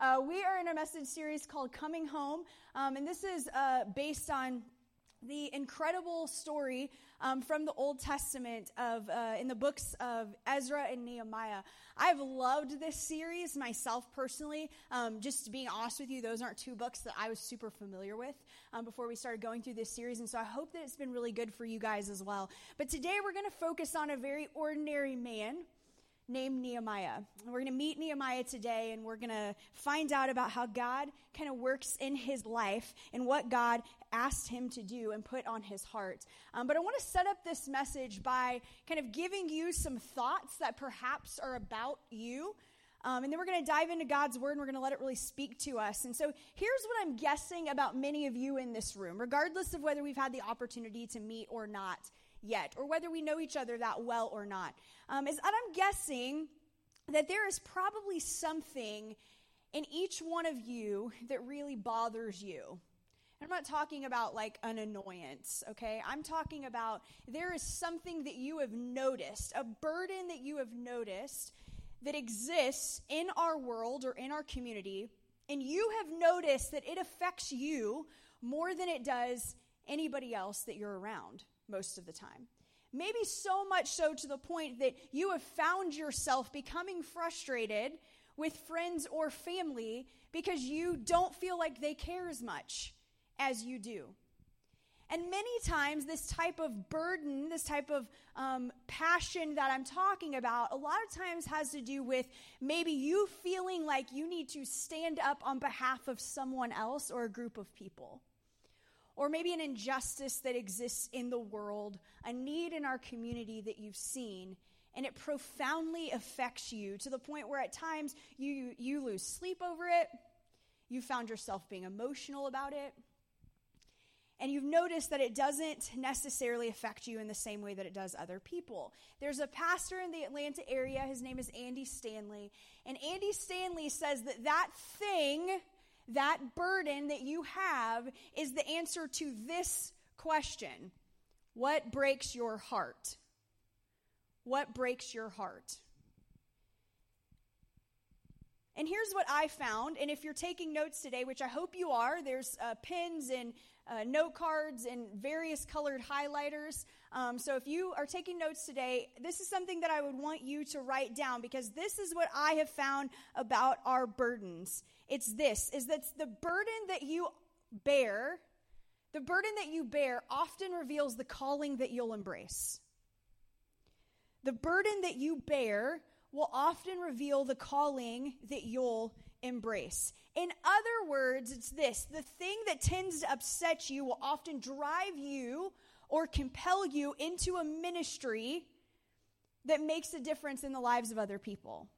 Uh, we are in a message series called Coming Home, um, and this is uh, based on the incredible story um, from the Old Testament of uh, in the books of Ezra and Nehemiah. I've loved this series myself personally. Um, just being honest with you, those aren't two books that I was super familiar with um, before we started going through this series, and so I hope that it's been really good for you guys as well. But today we're going to focus on a very ordinary man named Nehemiah. We're going to meet Nehemiah today and we're going to find out about how God kind of works in his life and what God asked him to do and put on his heart. Um, but I want to set up this message by kind of giving you some thoughts that perhaps are about you. Um, and then we're going to dive into God's word and we're going to let it really speak to us. And so here's what I'm guessing about many of you in this room, regardless of whether we've had the opportunity to meet or not yet, or whether we know each other that well or not, um, is that I'm guessing that there is probably something in each one of you that really bothers you. I'm not talking about like an annoyance, okay? I'm talking about there is something that you have noticed, a burden that you have noticed that exists in our world or in our community, and you have noticed that it affects you more than it does anybody else that you're around most of the time. Maybe so much so to the point that you have found yourself becoming frustrated with friends or family because you don't feel like they care as much as you do. And many times, this type of burden, this type of um, passion that I'm talking about, a lot of times has to do with maybe you feeling like you need to stand up on behalf of someone else or a group of people or maybe an injustice that exists in the world, a need in our community that you've seen, and it profoundly affects you to the point where at times you, you lose sleep over it, you found yourself being emotional about it, and you've noticed that it doesn't necessarily affect you in the same way that it does other people. There's a pastor in the Atlanta area, his name is Andy Stanley, and Andy Stanley says that that thing that burden that you have is the answer to this question What breaks your heart? What breaks your heart? And here's what I found. And if you're taking notes today, which I hope you are, there's uh, pens and uh, note cards and various colored highlighters. Um, so if you are taking notes today, this is something that I would want you to write down because this is what I have found about our burdens. It's this, is that the burden that you bear, the burden that you bear often reveals the calling that you'll embrace. The burden that you bear will often reveal the calling that you'll embrace. In other words, it's this the thing that tends to upset you will often drive you or compel you into a ministry that makes a difference in the lives of other people.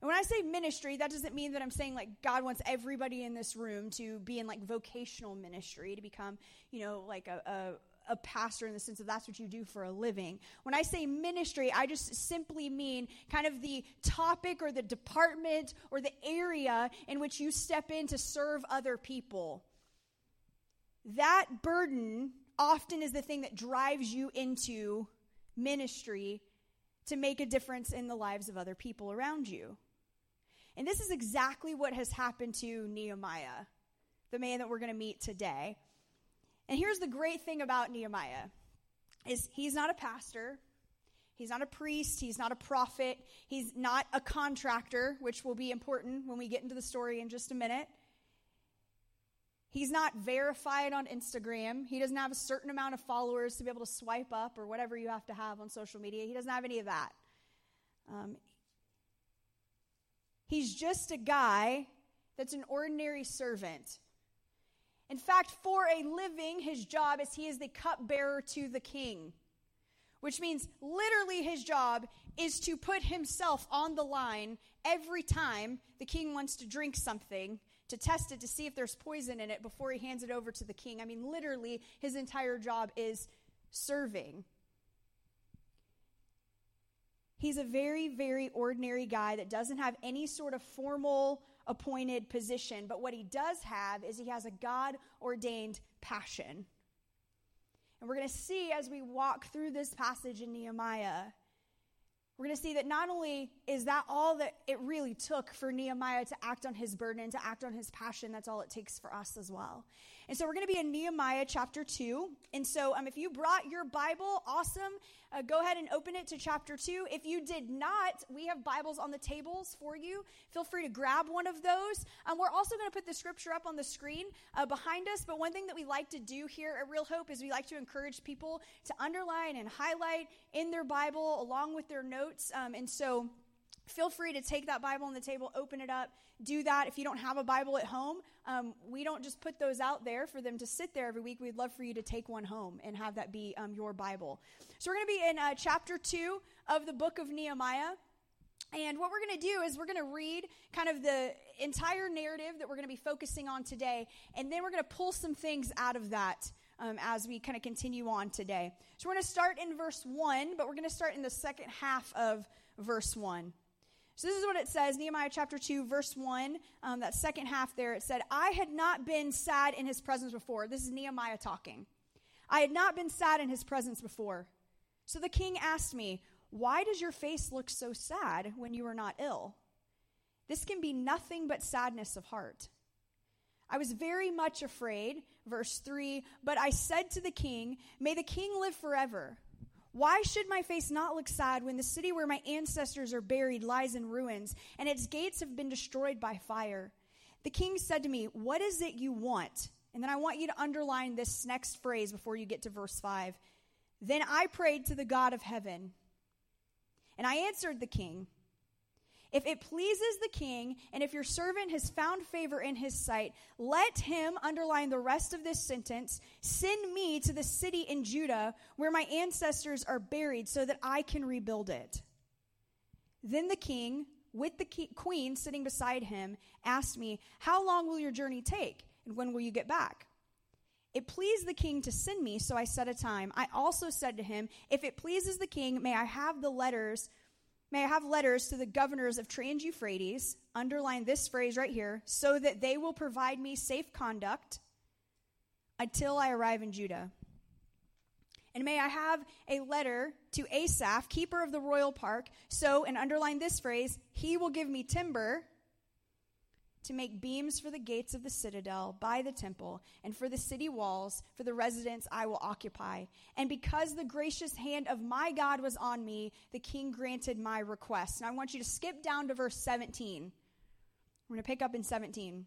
And when I say ministry, that doesn't mean that I'm saying like God wants everybody in this room to be in like vocational ministry, to become, you know, like a, a, a pastor in the sense of that's what you do for a living. When I say ministry, I just simply mean kind of the topic or the department or the area in which you step in to serve other people. That burden often is the thing that drives you into ministry to make a difference in the lives of other people around you. And this is exactly what has happened to Nehemiah, the man that we're going to meet today. And here's the great thing about Nehemiah is he's not a pastor, he's not a priest, he's not a prophet, he's not a contractor, which will be important when we get into the story in just a minute. He's not verified on Instagram. He doesn't have a certain amount of followers to be able to swipe up or whatever you have to have on social media. He doesn't have any of that. Um, He's just a guy that's an ordinary servant. In fact, for a living, his job is he is the cupbearer to the king, which means literally his job is to put himself on the line every time the king wants to drink something to test it to see if there's poison in it before he hands it over to the king. I mean, literally, his entire job is serving. He's a very, very ordinary guy that doesn't have any sort of formal appointed position, but what he does have is he has a God ordained passion. And we're going to see as we walk through this passage in Nehemiah we're going to see that not only is that all that it really took for Nehemiah to act on his burden to act on his passion, that's all it takes for us as well. And so we're going to be in Nehemiah chapter 2. And so um, if you brought your Bible, awesome. Uh, go ahead and open it to chapter 2. If you did not, we have Bibles on the tables for you. Feel free to grab one of those. Um, we're also going to put the scripture up on the screen uh, behind us. But one thing that we like to do here at Real Hope is we like to encourage people to underline and highlight in their Bible along with their notes. Um, and so feel free to take that Bible on the table, open it up, do that. If you don't have a Bible at home, um, we don't just put those out there for them to sit there every week. We'd love for you to take one home and have that be um, your Bible. So we're going to be in uh, chapter 2 of the book of Nehemiah. And what we're going to do is we're going to read kind of the entire narrative that we're going to be focusing on today, and then we're going to pull some things out of that um, as we kind of continue on today. So we're going to start in verse 1, but we're going to start in the second half of verse 1. So this is what it says, Nehemiah chapter 2, verse 1, um, that second half there. It said, I had not been sad in his presence before. This is Nehemiah talking. I had not been sad in his presence before. So the king asked me, Why does your face look so sad when you are not ill? This can be nothing but sadness of heart. I was very much afraid, verse 3, but I said to the king, May the king live forever. Why should my face not look sad when the city where my ancestors are buried lies in ruins and its gates have been destroyed by fire? The king said to me, What is it you want? And then I want you to underline this next phrase before you get to verse 5. Then I prayed to the God of heaven. And I answered the king, if it pleases the king, and if your servant has found favor in his sight, let him, underline the rest of this sentence, send me to the city in Judah where my ancestors are buried so that I can rebuild it. Then the king, with the queen sitting beside him, asked me, How long will your journey take, and when will you get back? It pleased the king to send me, so I set a time. I also said to him, If it pleases the king, may I have the letters May I have letters to the governors of Trans Euphrates, underline this phrase right here, so that they will provide me safe conduct until I arrive in Judah. And may I have a letter to Asaph, keeper of the royal park, so, and underline this phrase, he will give me timber to make beams for the gates of the citadel by the temple and for the city walls for the residence I will occupy. And because the gracious hand of my God was on me, the king granted my request. And I want you to skip down to verse 17. We're going to pick up in 17.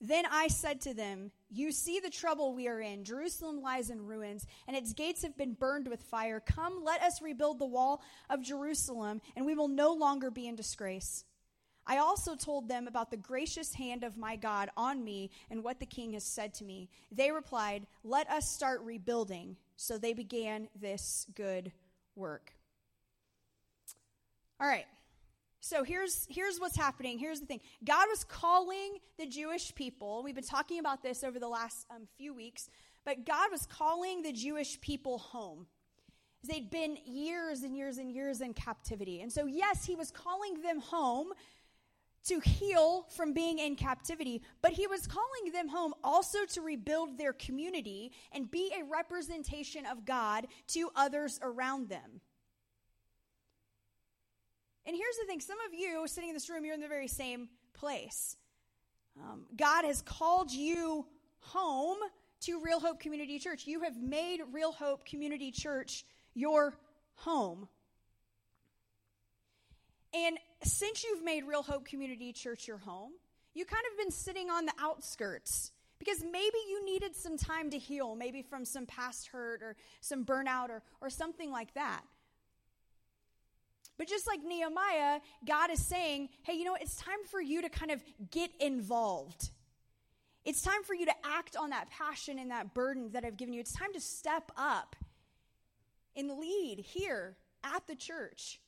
Then I said to them, You see the trouble we are in. Jerusalem lies in ruins, and its gates have been burned with fire. Come, let us rebuild the wall of Jerusalem, and we will no longer be in disgrace. I also told them about the gracious hand of my God on me and what the king has said to me. They replied, Let us start rebuilding. So they began this good work. All right. So here's here's what's happening. Here's the thing. God was calling the Jewish people. We've been talking about this over the last um, few weeks, but God was calling the Jewish people home. They'd been years and years and years in captivity. And so yes, he was calling them home to heal from being in captivity, but he was calling them home also to rebuild their community and be a representation of God to others around them. And here's the thing some of you sitting in this room, you're in the very same place. Um, God has called you home to Real Hope Community Church. You have made Real Hope Community Church your home. And since you've made Real Hope Community Church your home, you kind of been sitting on the outskirts because maybe you needed some time to heal, maybe from some past hurt or some burnout or, or something like that. But just like Nehemiah, God is saying, hey, you know, it's time for you to kind of get involved. It's time for you to act on that passion and that burden that I've given you. It's time to step up and lead here at the church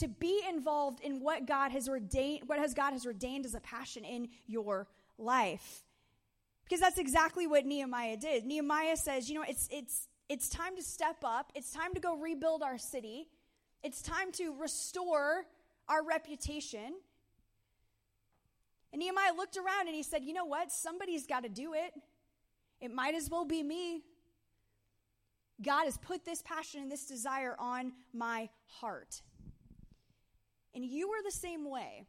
to be involved in what God has ordained, what has God has ordained as a passion in your life. Because that's exactly what Nehemiah did. Nehemiah says, you know, it's it's it's time to step up. It's time to go rebuild our city. It's time to restore our reputation. And Nehemiah looked around and he said, You know what? Somebody's got to do it. It might as well be me. God has put this passion and this desire on my heart. And you are the same way.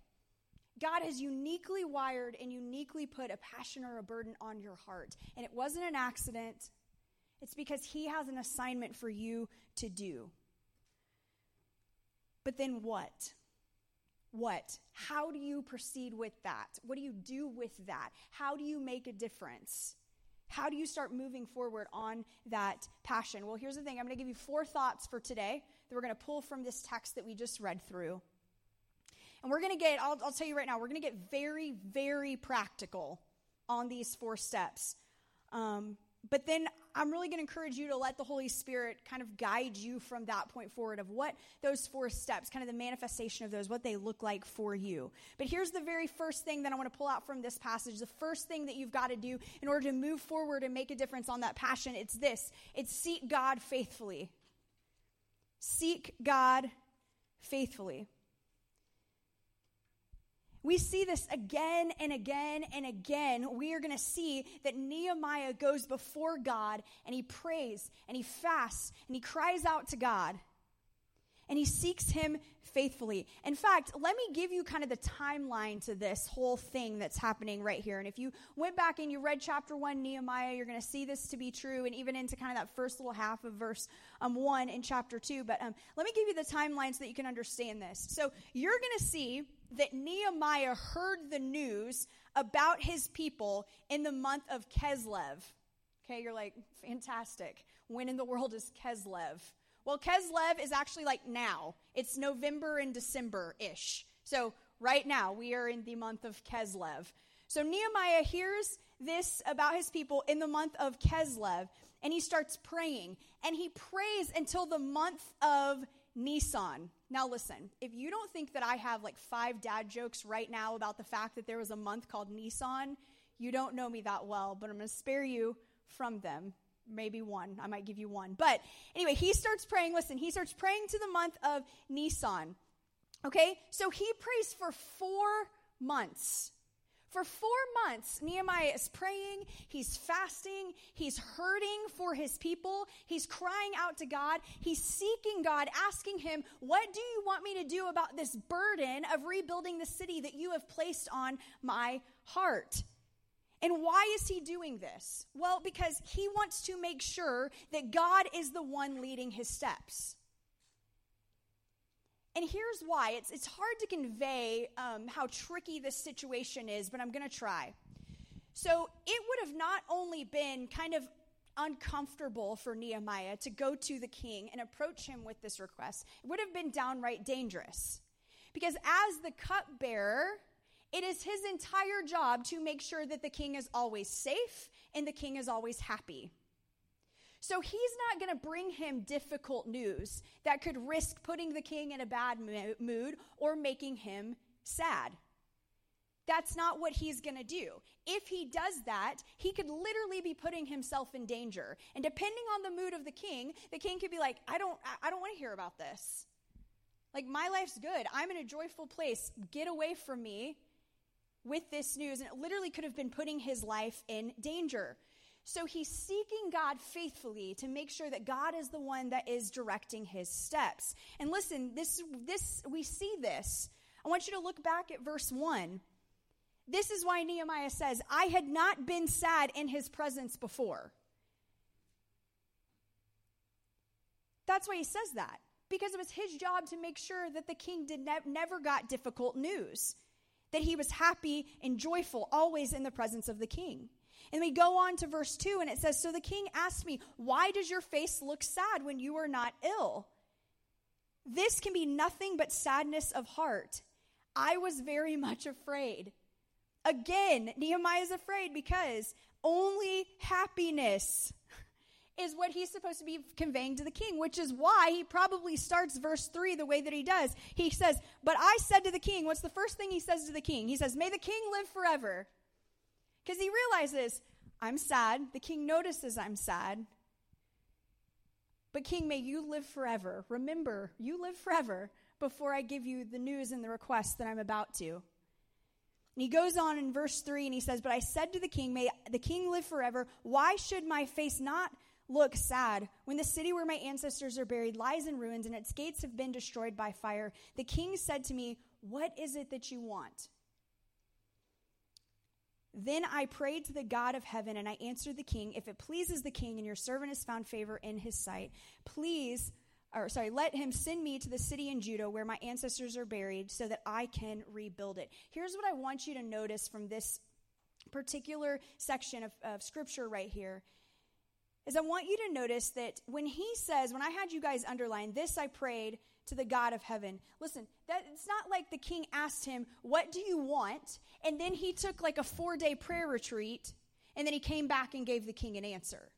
God has uniquely wired and uniquely put a passion or a burden on your heart. And it wasn't an accident, it's because He has an assignment for you to do. But then what? What? How do you proceed with that? What do you do with that? How do you make a difference? How do you start moving forward on that passion? Well, here's the thing I'm going to give you four thoughts for today that we're going to pull from this text that we just read through. And we're going to get, I'll, I'll tell you right now, we're going to get very, very practical on these four steps. Um, but then I'm really going to encourage you to let the Holy Spirit kind of guide you from that point forward of what those four steps, kind of the manifestation of those, what they look like for you. But here's the very first thing that I want to pull out from this passage. The first thing that you've got to do in order to move forward and make a difference on that passion, it's this it's seek God faithfully. Seek God faithfully. We see this again and again and again. We are going to see that Nehemiah goes before God and he prays and he fasts and he cries out to God and he seeks him faithfully. In fact, let me give you kind of the timeline to this whole thing that's happening right here. And if you went back and you read chapter 1 Nehemiah, you're going to see this to be true and even into kind of that first little half of verse um, 1 in chapter 2. But um, let me give you the timeline so that you can understand this. So you're going to see that Nehemiah heard the news about his people in the month of Keslev. Okay, you're like, fantastic. When in the world is Keslev? Well, Keslev is actually like now. It's November and December ish. So, right now, we are in the month of Keslev. So, Nehemiah hears this about his people in the month of Keslev, and he starts praying. And he prays until the month of Nisan. Now, listen, if you don't think that I have like five dad jokes right now about the fact that there was a month called Nissan, you don't know me that well, but I'm going to spare you from them. Maybe one. I might give you one. But anyway, he starts praying. Listen, he starts praying to the month of Nissan. Okay? So he prays for four months. For four months, Nehemiah is praying, he's fasting, he's hurting for his people, he's crying out to God, he's seeking God, asking him, What do you want me to do about this burden of rebuilding the city that you have placed on my heart? And why is he doing this? Well, because he wants to make sure that God is the one leading his steps. And here's why it's, it's hard to convey um, how tricky this situation is, but I'm going to try. So it would have not only been kind of uncomfortable for Nehemiah to go to the king and approach him with this request, it would have been downright dangerous. Because as the cupbearer, it is his entire job to make sure that the king is always safe and the king is always happy. So he's not going to bring him difficult news that could risk putting the king in a bad mood or making him sad. That's not what he's going to do. If he does that, he could literally be putting himself in danger. And depending on the mood of the king, the king could be like, "I don't I don't want to hear about this. Like my life's good. I'm in a joyful place. Get away from me." With this news, and it literally could have been putting his life in danger. So he's seeking God faithfully to make sure that God is the one that is directing his steps. And listen, this this we see this. I want you to look back at verse 1. This is why Nehemiah says, "I had not been sad in his presence before." That's why he says that. Because it was his job to make sure that the king did ne- never got difficult news. That he was happy and joyful always in the presence of the king. And we go on to verse 2, and it says So the king asked me, Why does your face look sad when you are not ill? This can be nothing but sadness of heart. I was very much afraid. Again, Nehemiah is afraid because only happiness is what he's supposed to be conveying to the king, which is why he probably starts verse 3 the way that he does. He says, But I said to the king, what's the first thing he says to the king? He says, May the king live forever. Because he realizes, I'm sad. The king notices I'm sad. But, King, may you live forever. Remember, you live forever before I give you the news and the request that I'm about to. And he goes on in verse 3 and he says, But I said to the king, May the king live forever. Why should my face not look sad. When the city where my ancestors are buried lies in ruins and its gates have been destroyed by fire, the king said to me, What is it that you want? Then I prayed to the God of heaven, and I answered the king, If it pleases the king and your servant has found favor in his sight, please, or sorry, let him send me to the city in Judah where my ancestors are buried so that I can rebuild it. Here's what I want you to notice from this particular section of, of scripture right here is I want you to notice that when he says, when I had you guys underline, this I prayed to the God of heaven. Listen, that it's not like the king asked him, What do you want? And then he took like a four day prayer retreat and then he came back and gave the king an answer.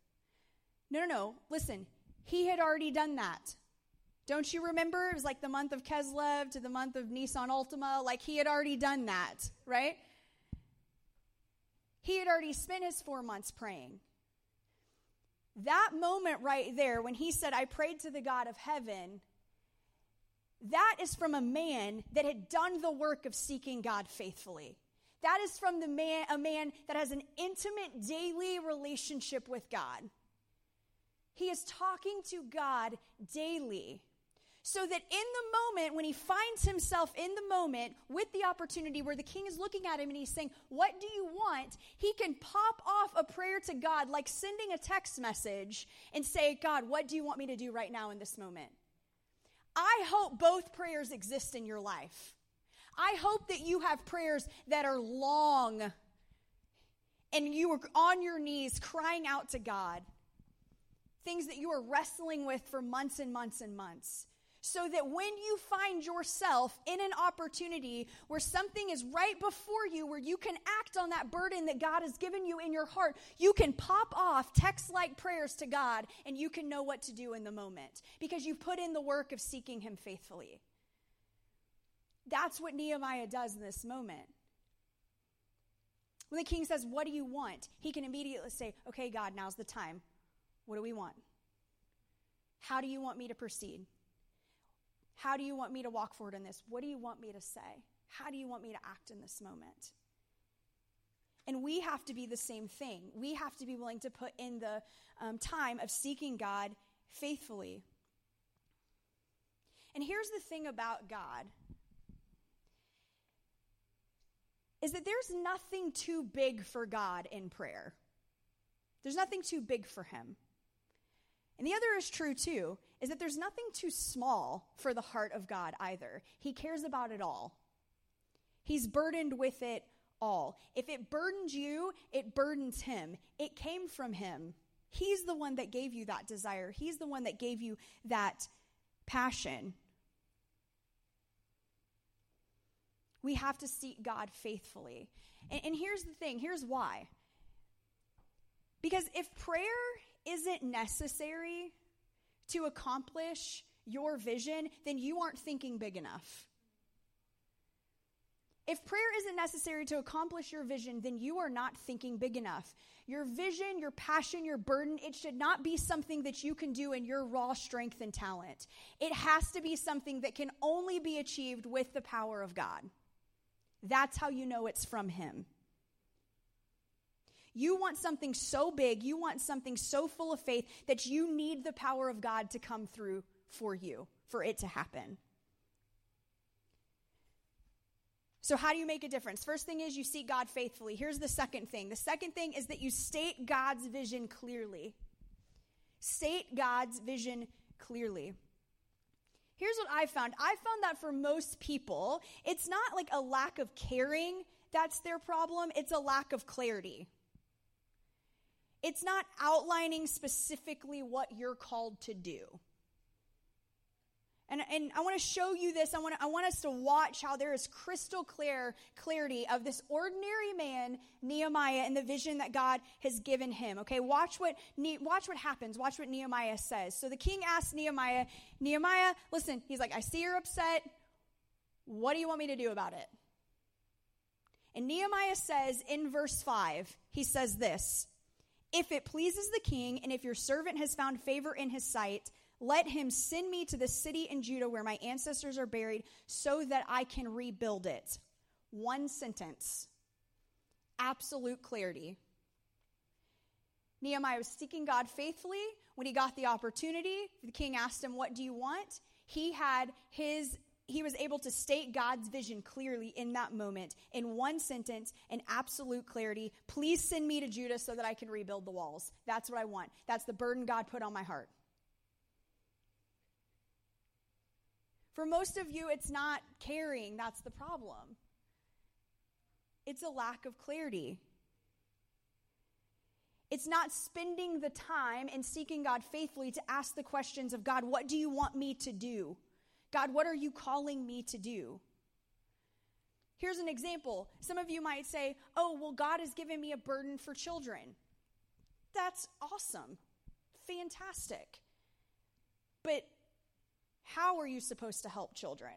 No, no, no. Listen, he had already done that. Don't you remember? It was like the month of Keslev to the month of Nissan Altima. Like he had already done that, right? He had already spent his four months praying. That moment right there, when he said, I prayed to the God of heaven, that is from a man that had done the work of seeking God faithfully. That is from the man, a man that has an intimate daily relationship with God. He is talking to God daily. So that in the moment, when he finds himself in the moment with the opportunity where the king is looking at him and he's saying, What do you want? He can pop off a prayer to God, like sending a text message, and say, God, what do you want me to do right now in this moment? I hope both prayers exist in your life. I hope that you have prayers that are long and you are on your knees crying out to God. Things that you are wrestling with for months and months and months so that when you find yourself in an opportunity where something is right before you, where you can act on that burden that God has given you in your heart, you can pop off text like prayers to God and you can know what to do in the moment because you've put in the work of seeking Him faithfully. That's what Nehemiah does in this moment. When the king says, What do you want? he can immediately say, Okay, God, now's the time. What do we want? How do you want me to proceed? How do you want me to walk forward in this? What do you want me to say? How do you want me to act in this moment? And we have to be the same thing. We have to be willing to put in the um, time of seeking God faithfully. And here's the thing about God is that there's nothing too big for God in prayer. There's nothing too big for him. And the other is true too, is that there's nothing too small for the heart of God either. He cares about it all. He's burdened with it all. If it burdens you, it burdens him. It came from him. He's the one that gave you that desire. He's the one that gave you that passion. We have to seek God faithfully. And, and here's the thing here's why. Because if prayer isn't necessary to accomplish your vision, then you aren't thinking big enough. If prayer isn't necessary to accomplish your vision, then you are not thinking big enough. Your vision, your passion, your burden, it should not be something that you can do in your raw strength and talent. It has to be something that can only be achieved with the power of God. That's how you know it's from Him. You want something so big, you want something so full of faith that you need the power of God to come through for you, for it to happen. So, how do you make a difference? First thing is you seek God faithfully. Here's the second thing the second thing is that you state God's vision clearly. State God's vision clearly. Here's what I found I found that for most people, it's not like a lack of caring that's their problem, it's a lack of clarity. It's not outlining specifically what you're called to do. And, and I want to show you this. I want, I want us to watch how there is crystal clear clarity of this ordinary man, Nehemiah, and the vision that God has given him. Okay, watch what, watch what happens. Watch what Nehemiah says. So the king asks Nehemiah, Nehemiah, listen, he's like, I see you're upset. What do you want me to do about it? And Nehemiah says in verse 5, he says this if it pleases the king, and if your servant has found favor in his sight, let him send me to the city in Judah where my ancestors are buried, so that I can rebuild it. One sentence. Absolute clarity. Nehemiah was seeking God faithfully when he got the opportunity, the king asked him, What do you want? He had his he was able to state God's vision clearly in that moment in one sentence in absolute clarity. Please send me to Judah so that I can rebuild the walls. That's what I want. That's the burden God put on my heart. For most of you, it's not caring that's the problem, it's a lack of clarity. It's not spending the time and seeking God faithfully to ask the questions of God, what do you want me to do? God, what are you calling me to do? Here's an example. Some of you might say, oh, well, God has given me a burden for children. That's awesome. Fantastic. But how are you supposed to help children?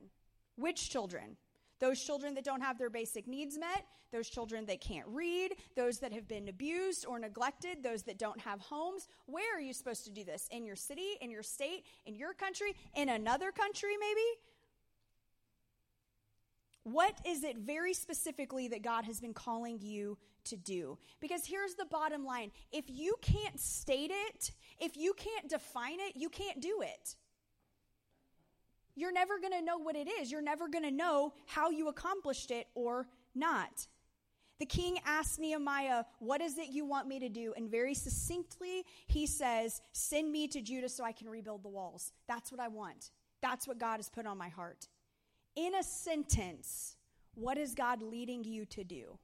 Which children? Those children that don't have their basic needs met, those children that can't read, those that have been abused or neglected, those that don't have homes. Where are you supposed to do this? In your city, in your state, in your country, in another country, maybe? What is it very specifically that God has been calling you to do? Because here's the bottom line if you can't state it, if you can't define it, you can't do it you're never going to know what it is. You're never going to know how you accomplished it or not. The king asks Nehemiah, What is it you want me to do? And very succinctly, he says, Send me to Judah so I can rebuild the walls. That's what I want. That's what God has put on my heart. In a sentence, what is God leading you to do?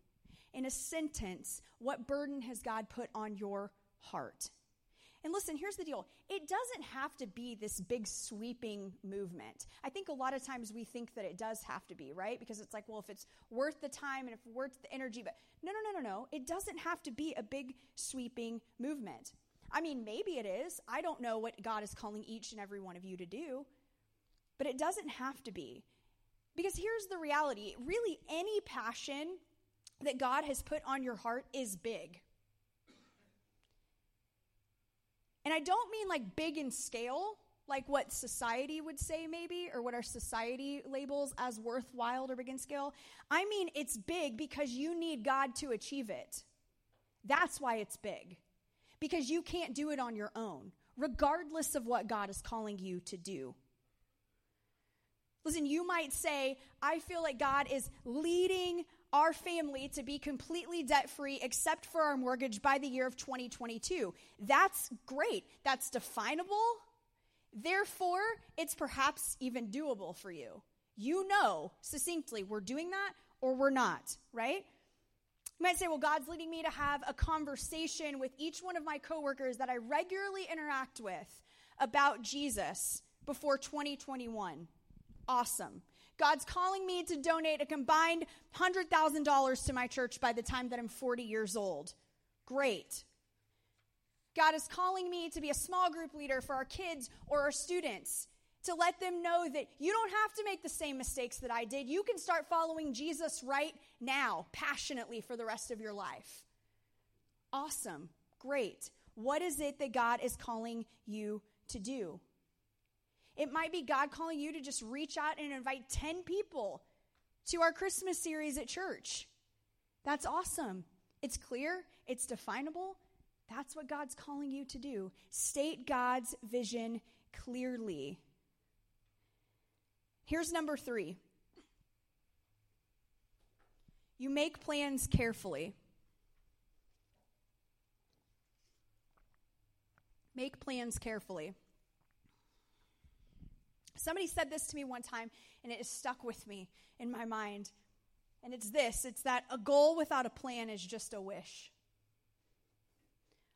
In a sentence, what burden has God put on your heart? And listen, here's the deal it doesn't have to be this big sweeping movement. I think a lot of times we think that it does have to be, right? Because it's like, well, if it's worth the time and if it's worth the energy, but no, no, no, no, no. It doesn't have to be a big sweeping movement. I mean, maybe it is. I don't know what God is calling each and every one of you to do, but it doesn't have to be. Because here's the reality really, any passion that God has put on your heart is big. And I don't mean like big in scale, like what society would say, maybe, or what our society labels as worthwhile or big in scale. I mean, it's big because you need God to achieve it. That's why it's big, because you can't do it on your own, regardless of what God is calling you to do. Listen, you might say, I feel like God is leading our family to be completely debt free except for our mortgage by the year of 2022. That's great. That's definable. Therefore, it's perhaps even doable for you. You know succinctly, we're doing that or we're not, right? You might say, well, God's leading me to have a conversation with each one of my coworkers that I regularly interact with about Jesus before 2021. Awesome. God's calling me to donate a combined $100,000 to my church by the time that I'm 40 years old. Great. God is calling me to be a small group leader for our kids or our students, to let them know that you don't have to make the same mistakes that I did. You can start following Jesus right now, passionately for the rest of your life. Awesome. Great. What is it that God is calling you to do? It might be God calling you to just reach out and invite 10 people to our Christmas series at church. That's awesome. It's clear, it's definable. That's what God's calling you to do. State God's vision clearly. Here's number three you make plans carefully. Make plans carefully. Somebody said this to me one time, and it has stuck with me in my mind. And it's this it's that a goal without a plan is just a wish.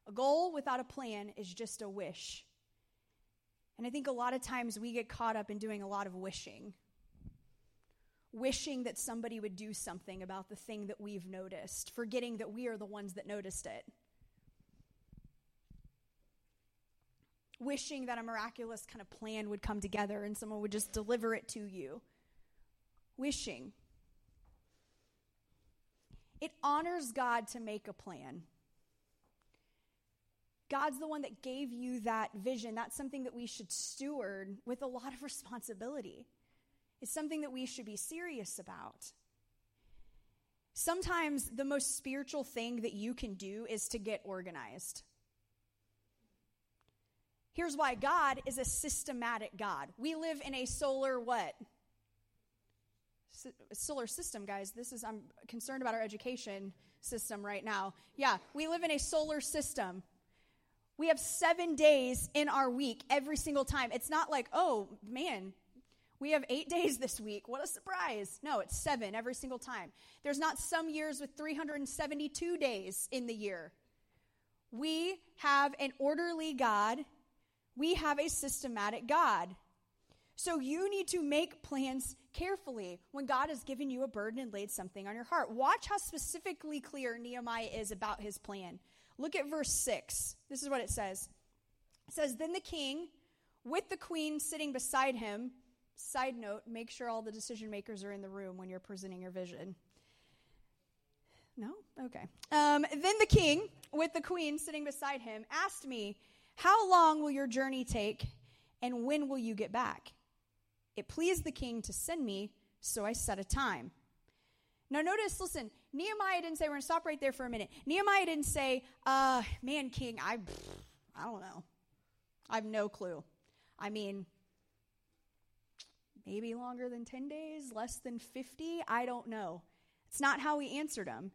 A goal without a plan is just a wish. And I think a lot of times we get caught up in doing a lot of wishing. Wishing that somebody would do something about the thing that we've noticed, forgetting that we are the ones that noticed it. Wishing that a miraculous kind of plan would come together and someone would just deliver it to you. Wishing. It honors God to make a plan. God's the one that gave you that vision. That's something that we should steward with a lot of responsibility. It's something that we should be serious about. Sometimes the most spiritual thing that you can do is to get organized. Here's why God is a systematic God. We live in a solar what? Solar system, guys. This is, I'm concerned about our education system right now. Yeah, we live in a solar system. We have seven days in our week every single time. It's not like, oh man, we have eight days this week. What a surprise. No, it's seven every single time. There's not some years with 372 days in the year. We have an orderly God, we have a systematic God. So you need to make plans carefully when God has given you a burden and laid something on your heart. Watch how specifically clear Nehemiah is about his plan. Look at verse 6. This is what it says. It says, Then the king, with the queen sitting beside him, side note, make sure all the decision makers are in the room when you're presenting your vision. No? Okay. Um, then the king, with the queen sitting beside him, asked me, How long will your journey take, and when will you get back? It pleased the king to send me, so I set a time. Now, notice, listen, Nehemiah didn't say, we're going to stop right there for a minute. Nehemiah didn't say, uh, man, king, I, I don't know. I have no clue. I mean, maybe longer than 10 days, less than 50, I don't know. It's not how he answered him.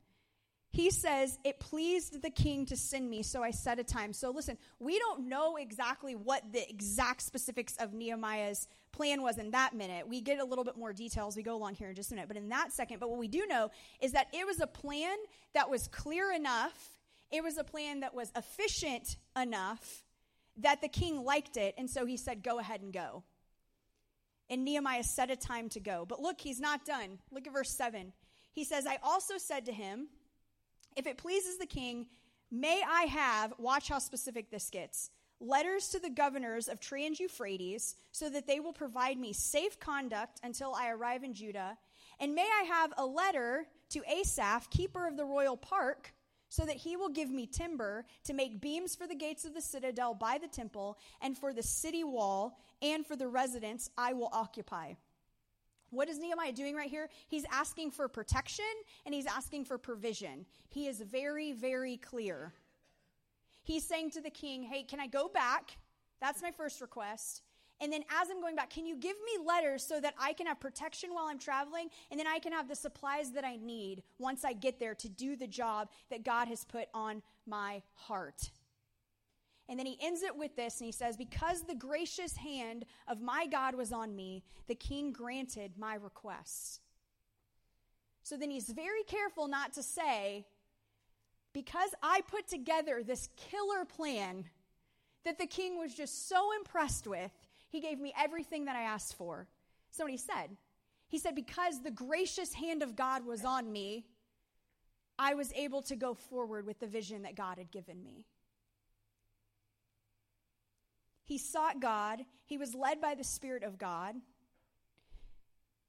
He says, It pleased the king to send me, so I set a time. So listen, we don't know exactly what the exact specifics of Nehemiah's plan was in that minute. We get a little bit more details. We go along here in just a minute. But in that second, but what we do know is that it was a plan that was clear enough, it was a plan that was efficient enough that the king liked it. And so he said, Go ahead and go. And Nehemiah set a time to go. But look, he's not done. Look at verse 7. He says, I also said to him, if it pleases the king, may I have, watch how specific this gets, letters to the governors of Trans Euphrates, so that they will provide me safe conduct until I arrive in Judah. And may I have a letter to Asaph, keeper of the royal park, so that he will give me timber to make beams for the gates of the citadel by the temple, and for the city wall, and for the residence I will occupy. What is Nehemiah doing right here? He's asking for protection and he's asking for provision. He is very, very clear. He's saying to the king, Hey, can I go back? That's my first request. And then as I'm going back, can you give me letters so that I can have protection while I'm traveling? And then I can have the supplies that I need once I get there to do the job that God has put on my heart. And then he ends it with this and he says, Because the gracious hand of my God was on me, the king granted my request. So then he's very careful not to say, Because I put together this killer plan that the king was just so impressed with, he gave me everything that I asked for. So what he said. He said, Because the gracious hand of God was on me, I was able to go forward with the vision that God had given me. He sought God. He was led by the Spirit of God.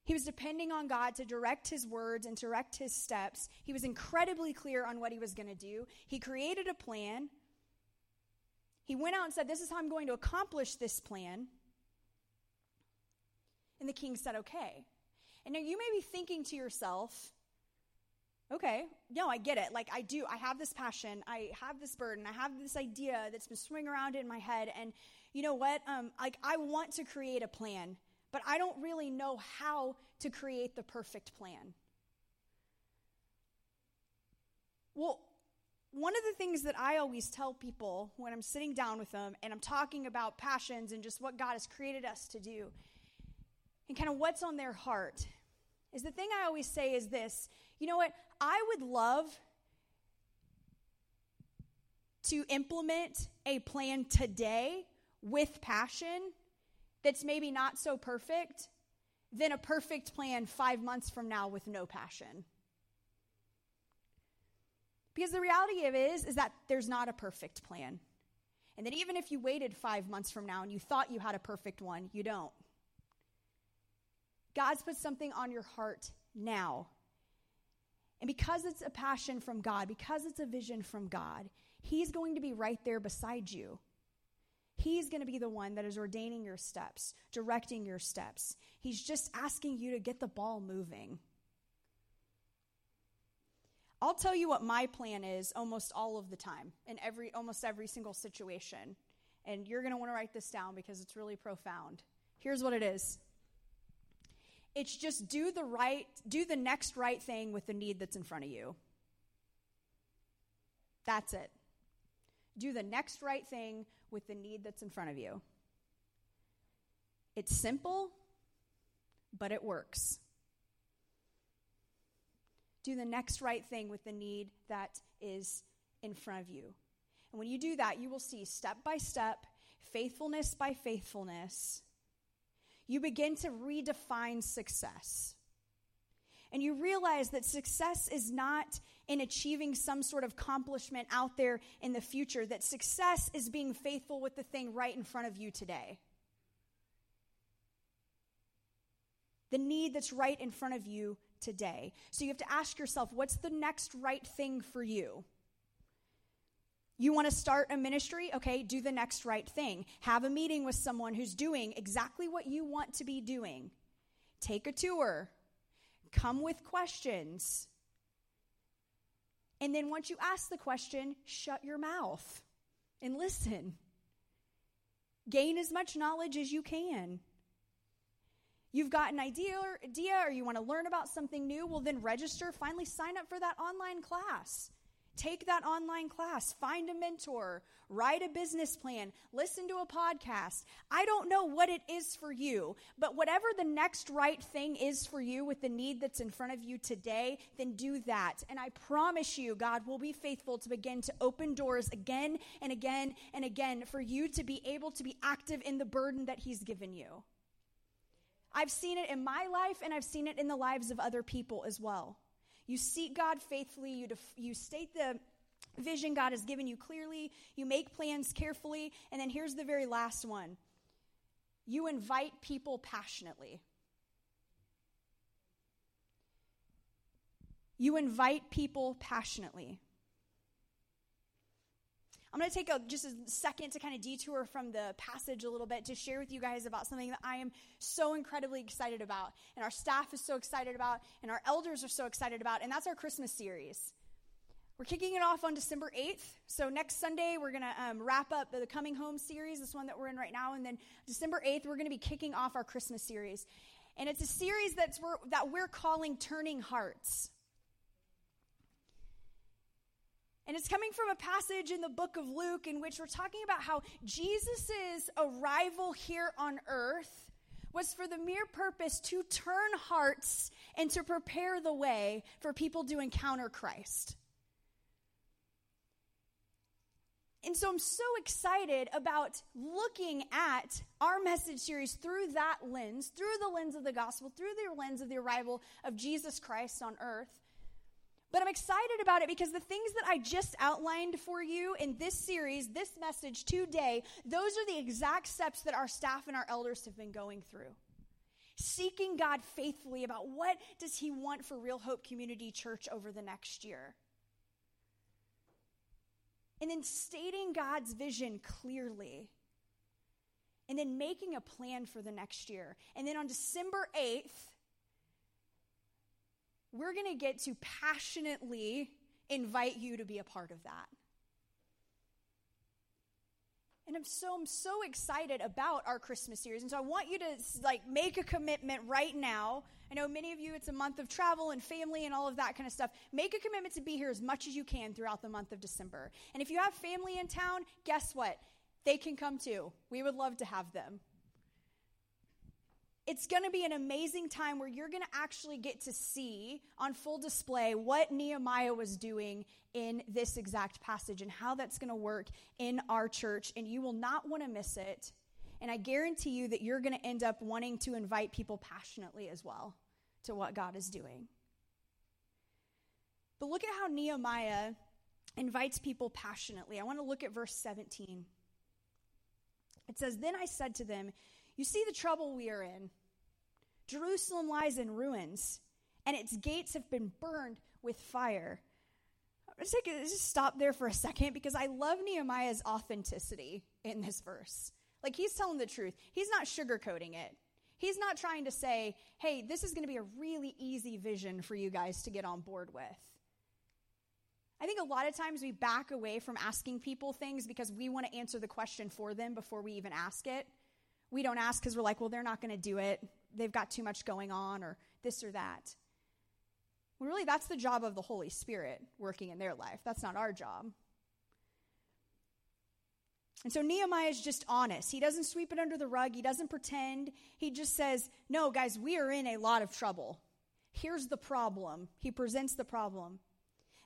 He was depending on God to direct his words and direct his steps. He was incredibly clear on what he was going to do. He created a plan. He went out and said, This is how I'm going to accomplish this plan. And the king said, Okay. And now you may be thinking to yourself, Okay, no, I get it. Like, I do. I have this passion. I have this burden. I have this idea that's been swimming around in my head. And you know what? Um, like, I want to create a plan, but I don't really know how to create the perfect plan. Well, one of the things that I always tell people when I'm sitting down with them and I'm talking about passions and just what God has created us to do and kind of what's on their heart is the thing I always say is this you know what? I would love to implement a plan today with passion that's maybe not so perfect than a perfect plan five months from now with no passion. Because the reality of it is, is that there's not a perfect plan. And that even if you waited five months from now and you thought you had a perfect one, you don't. God's put something on your heart now. And because it's a passion from God, because it's a vision from God, He's going to be right there beside you. He's going to be the one that is ordaining your steps, directing your steps. He's just asking you to get the ball moving. I'll tell you what my plan is almost all of the time in every almost every single situation. and you're going to want to write this down because it's really profound. Here's what it is it's just do the right, do the next right thing with the need that's in front of you. That's it. Do the next right thing with the need that's in front of you. It's simple, but it works. Do the next right thing with the need that is in front of you. And when you do that, you will see step by step, faithfulness by faithfulness, you begin to redefine success. And you realize that success is not in achieving some sort of accomplishment out there in the future, that success is being faithful with the thing right in front of you today. The need that's right in front of you today. So you have to ask yourself what's the next right thing for you? You want to start a ministry? Okay, do the next right thing. Have a meeting with someone who's doing exactly what you want to be doing. Take a tour. Come with questions. And then once you ask the question, shut your mouth and listen. Gain as much knowledge as you can. You've got an idea or, idea or you want to learn about something new, well, then register. Finally, sign up for that online class. Take that online class, find a mentor, write a business plan, listen to a podcast. I don't know what it is for you, but whatever the next right thing is for you with the need that's in front of you today, then do that. And I promise you, God will be faithful to begin to open doors again and again and again for you to be able to be active in the burden that He's given you. I've seen it in my life and I've seen it in the lives of other people as well. You seek God faithfully, you, def- you state the vision God has given you clearly, you make plans carefully, and then here's the very last one you invite people passionately. You invite people passionately. I'm going to take a, just a second to kind of detour from the passage a little bit to share with you guys about something that I am so incredibly excited about, and our staff is so excited about, and our elders are so excited about, and that's our Christmas series. We're kicking it off on December 8th. So next Sunday, we're going to um, wrap up the Coming Home series, this one that we're in right now. And then December 8th, we're going to be kicking off our Christmas series. And it's a series that's we're, that we're calling Turning Hearts. And it's coming from a passage in the book of Luke in which we're talking about how Jesus' arrival here on earth was for the mere purpose to turn hearts and to prepare the way for people to encounter Christ. And so I'm so excited about looking at our message series through that lens, through the lens of the gospel, through the lens of the arrival of Jesus Christ on earth. But I'm excited about it because the things that I just outlined for you in this series, this message today, those are the exact steps that our staff and our elders have been going through. Seeking God faithfully about what does he want for Real Hope Community Church over the next year. And then stating God's vision clearly. And then making a plan for the next year. And then on December 8th, we're going to get to passionately invite you to be a part of that. And I'm so I'm so excited about our Christmas series. And so I want you to like make a commitment right now. I know many of you it's a month of travel and family and all of that kind of stuff. Make a commitment to be here as much as you can throughout the month of December. And if you have family in town, guess what? They can come too. We would love to have them it's going to be an amazing time where you're going to actually get to see on full display what Nehemiah was doing in this exact passage and how that's going to work in our church. And you will not want to miss it. And I guarantee you that you're going to end up wanting to invite people passionately as well to what God is doing. But look at how Nehemiah invites people passionately. I want to look at verse 17. It says, Then I said to them, you see the trouble we are in. Jerusalem lies in ruins, and its gates have been burned with fire. Let's take a, just stop there for a second because I love Nehemiah's authenticity in this verse. Like he's telling the truth. He's not sugarcoating it. He's not trying to say, hey, this is going to be a really easy vision for you guys to get on board with. I think a lot of times we back away from asking people things because we want to answer the question for them before we even ask it. We don't ask because we're like, well, they're not going to do it. They've got too much going on, or this or that. Well, really, that's the job of the Holy Spirit working in their life. That's not our job. And so Nehemiah is just honest. He doesn't sweep it under the rug. He doesn't pretend. He just says, No, guys, we are in a lot of trouble. Here's the problem. He presents the problem.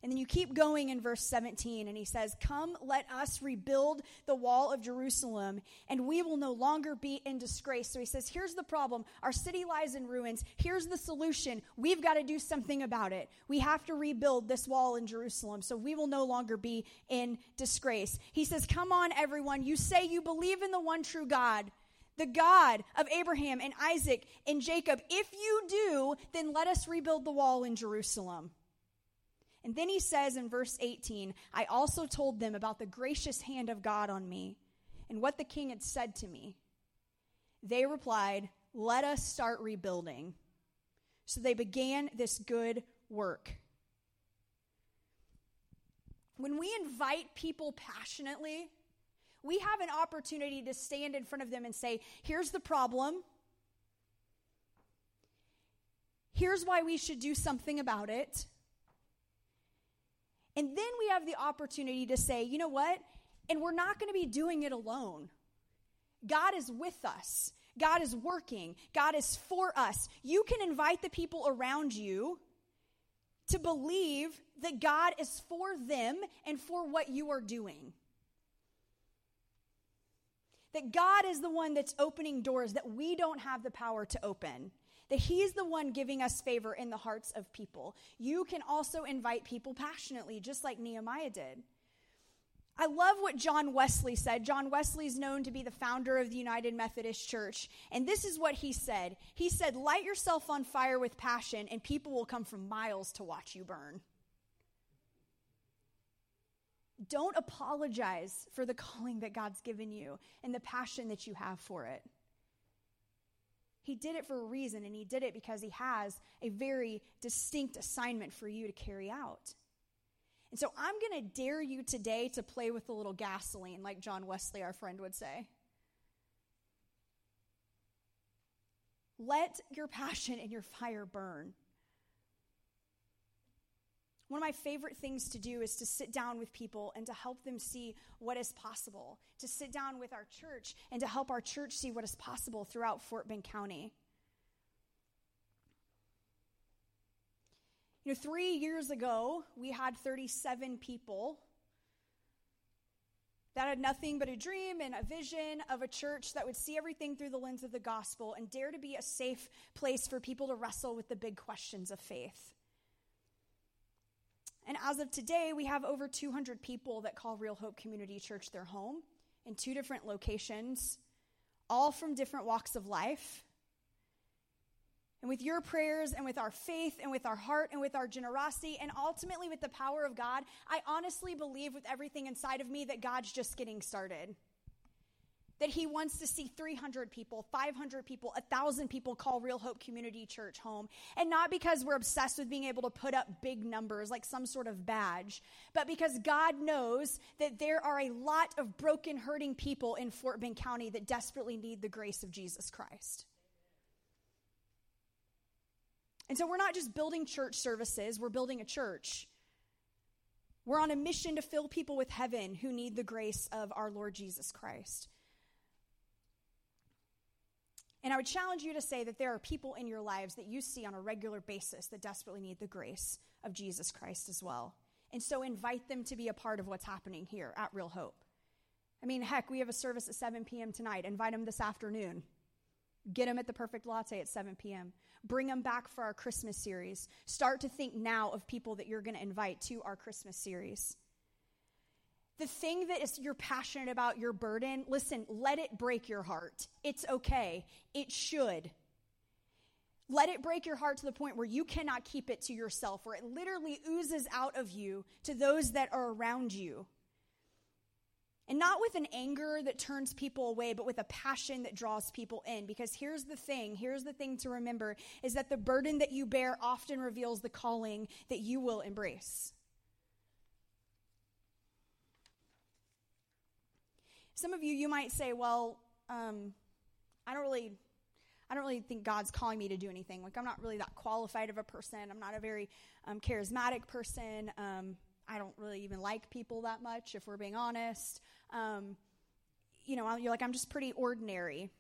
And then you keep going in verse 17, and he says, Come, let us rebuild the wall of Jerusalem, and we will no longer be in disgrace. So he says, Here's the problem. Our city lies in ruins. Here's the solution. We've got to do something about it. We have to rebuild this wall in Jerusalem, so we will no longer be in disgrace. He says, Come on, everyone. You say you believe in the one true God the God of Abraham and Isaac and Jacob. If you do, then let us rebuild the wall in Jerusalem. And then he says in verse 18, I also told them about the gracious hand of God on me and what the king had said to me. They replied, Let us start rebuilding. So they began this good work. When we invite people passionately, we have an opportunity to stand in front of them and say, Here's the problem. Here's why we should do something about it. And then we have the opportunity to say, you know what? And we're not going to be doing it alone. God is with us. God is working. God is for us. You can invite the people around you to believe that God is for them and for what you are doing. That God is the one that's opening doors that we don't have the power to open that He's the one giving us favor in the hearts of people. You can also invite people passionately, just like Nehemiah did. I love what John Wesley said. John Wesley is known to be the founder of the United Methodist Church. And this is what he said He said, Light yourself on fire with passion, and people will come from miles to watch you burn. Don't apologize for the calling that God's given you and the passion that you have for it. He did it for a reason, and he did it because he has a very distinct assignment for you to carry out. And so I'm going to dare you today to play with a little gasoline, like John Wesley, our friend, would say. Let your passion and your fire burn. One of my favorite things to do is to sit down with people and to help them see what is possible, to sit down with our church and to help our church see what is possible throughout Fort Bend County. You know, three years ago, we had 37 people that had nothing but a dream and a vision of a church that would see everything through the lens of the gospel and dare to be a safe place for people to wrestle with the big questions of faith. And as of today, we have over 200 people that call Real Hope Community Church their home in two different locations, all from different walks of life. And with your prayers and with our faith and with our heart and with our generosity and ultimately with the power of God, I honestly believe with everything inside of me that God's just getting started that he wants to see 300 people, 500 people, 1,000 people call Real Hope Community Church home. And not because we're obsessed with being able to put up big numbers like some sort of badge, but because God knows that there are a lot of broken, hurting people in Fort Bend County that desperately need the grace of Jesus Christ. And so we're not just building church services, we're building a church. We're on a mission to fill people with heaven who need the grace of our Lord Jesus Christ. And I would challenge you to say that there are people in your lives that you see on a regular basis that desperately need the grace of Jesus Christ as well. And so invite them to be a part of what's happening here at Real Hope. I mean, heck, we have a service at 7 p.m. tonight. Invite them this afternoon. Get them at the Perfect Latte at 7 p.m. Bring them back for our Christmas series. Start to think now of people that you're going to invite to our Christmas series the thing that is you're passionate about, your burden, listen, let it break your heart. It's okay. It should. Let it break your heart to the point where you cannot keep it to yourself, where it literally oozes out of you to those that are around you. And not with an anger that turns people away, but with a passion that draws people in. Because here's the thing here's the thing to remember is that the burden that you bear often reveals the calling that you will embrace. Some of you, you might say, well, um, I don't really. I don't really think God's calling me to do anything. Like, I'm not really that qualified of a person. I'm not a very um, charismatic person. Um, I don't really even like people that much, if we're being honest. Um, you know, you're like, I'm just pretty ordinary.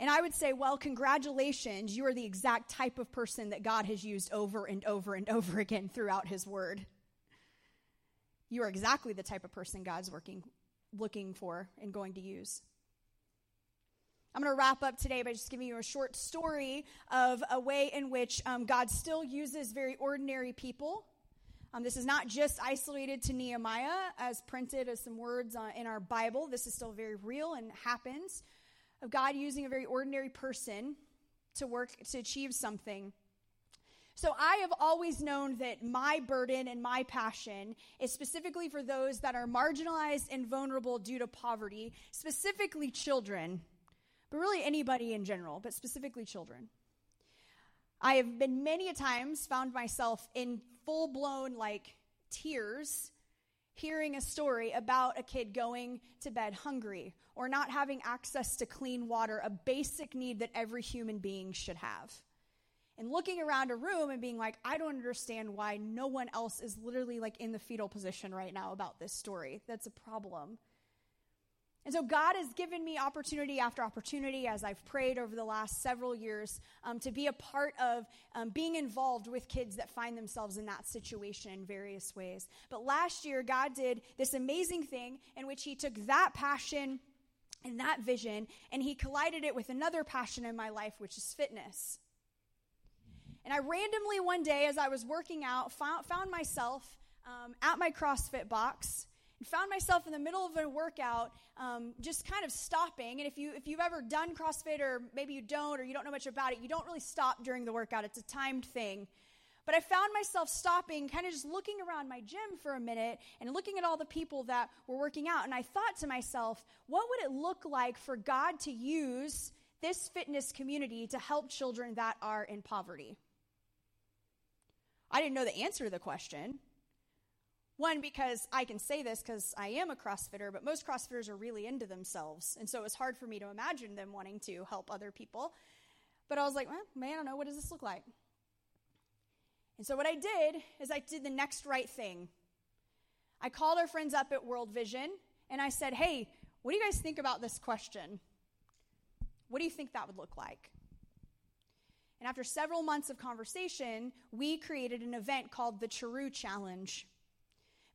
And I would say, well, congratulations, you are the exact type of person that God has used over and over and over again throughout His Word. You are exactly the type of person God's working, looking for and going to use. I'm going to wrap up today by just giving you a short story of a way in which um, God still uses very ordinary people. Um, this is not just isolated to Nehemiah, as printed as some words uh, in our Bible. This is still very real and happens of God using a very ordinary person to work to achieve something. So I have always known that my burden and my passion is specifically for those that are marginalized and vulnerable due to poverty, specifically children, but really anybody in general, but specifically children. I have been many a times found myself in full blown like tears hearing a story about a kid going to bed hungry or not having access to clean water, a basic need that every human being should have. And looking around a room and being like, I don't understand why no one else is literally like in the fetal position right now about this story. That's a problem. And so God has given me opportunity after opportunity as I've prayed over the last several years um, to be a part of um, being involved with kids that find themselves in that situation in various ways. But last year, God did this amazing thing in which He took that passion and that vision and He collided it with another passion in my life, which is fitness. And I randomly one day, as I was working out, found, found myself um, at my CrossFit box and found myself in the middle of a workout um, just kind of stopping. And if you if you've ever done crossfit or maybe you don't or you don't know much about it you don't really stop during the workout. It's a timed thing. But i found myself stopping kind of just looking around my gym for a minute and looking at all the people that were working out. And i thought to myself what would it look like for god to use this fitness community to help children that are in poverty i didn't know the answer to the question one, because I can say this because I am a CrossFitter, but most CrossFitters are really into themselves. And so it was hard for me to imagine them wanting to help other people. But I was like, well, man, I don't know. What does this look like? And so what I did is I did the next right thing. I called our friends up at World Vision and I said, hey, what do you guys think about this question? What do you think that would look like? And after several months of conversation, we created an event called the Charu Challenge.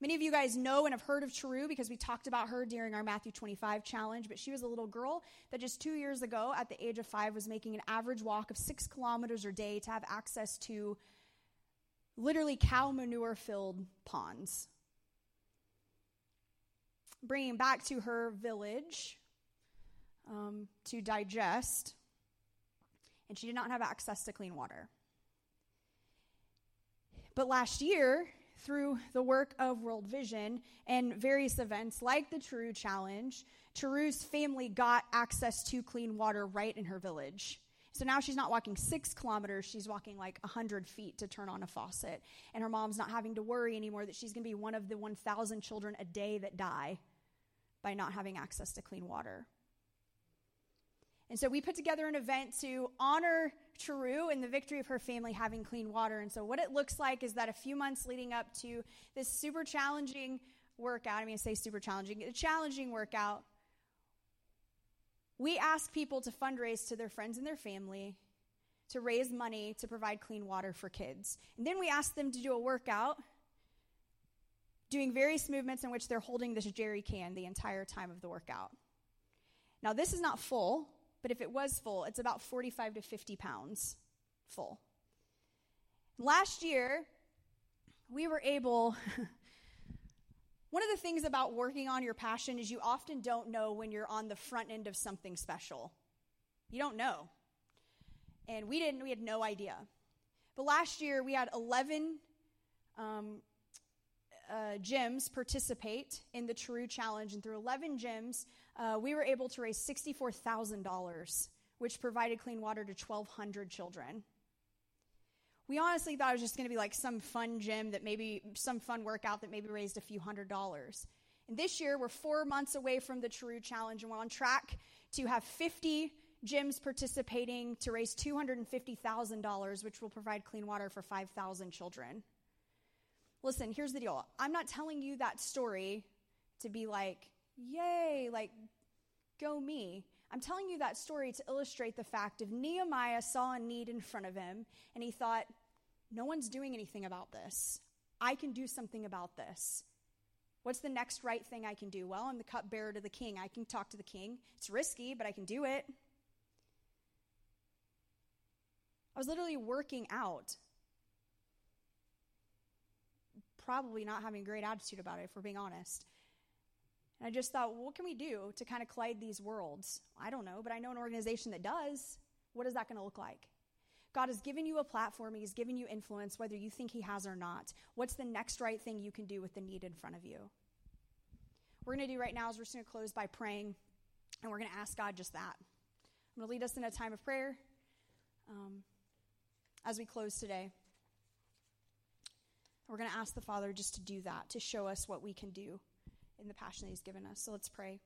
Many of you guys know and have heard of Charu because we talked about her during our Matthew 25 challenge, but she was a little girl that just two years ago, at the age of five, was making an average walk of six kilometers a day to have access to literally cow manure filled ponds. Bringing back to her village um, to digest, and she did not have access to clean water. But last year, through the work of World Vision and various events like the Charu Challenge, Charu's family got access to clean water right in her village. So now she's not walking six kilometers, she's walking like 100 feet to turn on a faucet. And her mom's not having to worry anymore that she's going to be one of the 1,000 children a day that die by not having access to clean water. And so we put together an event to honor Charu and the victory of her family having clean water. And so what it looks like is that a few months leading up to this super challenging workout, I mean, I say super challenging, a challenging workout, we ask people to fundraise to their friends and their family to raise money to provide clean water for kids. And then we ask them to do a workout doing various movements in which they're holding this jerry can the entire time of the workout. Now, this is not full, but if it was full, it's about 45 to 50 pounds full. Last year, we were able. One of the things about working on your passion is you often don't know when you're on the front end of something special. You don't know. And we didn't, we had no idea. But last year, we had 11 um, uh, gyms participate in the Charu Challenge, and through 11 gyms, uh, we were able to raise $64,000, which provided clean water to 1,200 children. We honestly thought it was just going to be like some fun gym that maybe, some fun workout that maybe raised a few hundred dollars. And this year, we're four months away from the Charu Challenge, and we're on track to have 50 gyms participating to raise $250,000, which will provide clean water for 5,000 children. Listen, here's the deal. I'm not telling you that story to be like, yay, like, go me. I'm telling you that story to illustrate the fact of Nehemiah saw a need in front of him and he thought, no one's doing anything about this. I can do something about this. What's the next right thing I can do? Well, I'm the cupbearer to the king. I can talk to the king. It's risky, but I can do it. I was literally working out. Probably not having a great attitude about it, if we're being honest. And I just thought, well, what can we do to kind of collide these worlds? I don't know, but I know an organization that does. What is that going to look like? God has given you a platform, He's given you influence, whether you think He has or not. What's the next right thing you can do with the need in front of you? We're going to do right now is we're just going to close by praying, and we're going to ask God just that. I'm going to lead us in a time of prayer um, as we close today. We're going to ask the Father just to do that, to show us what we can do in the passion that He's given us. So let's pray.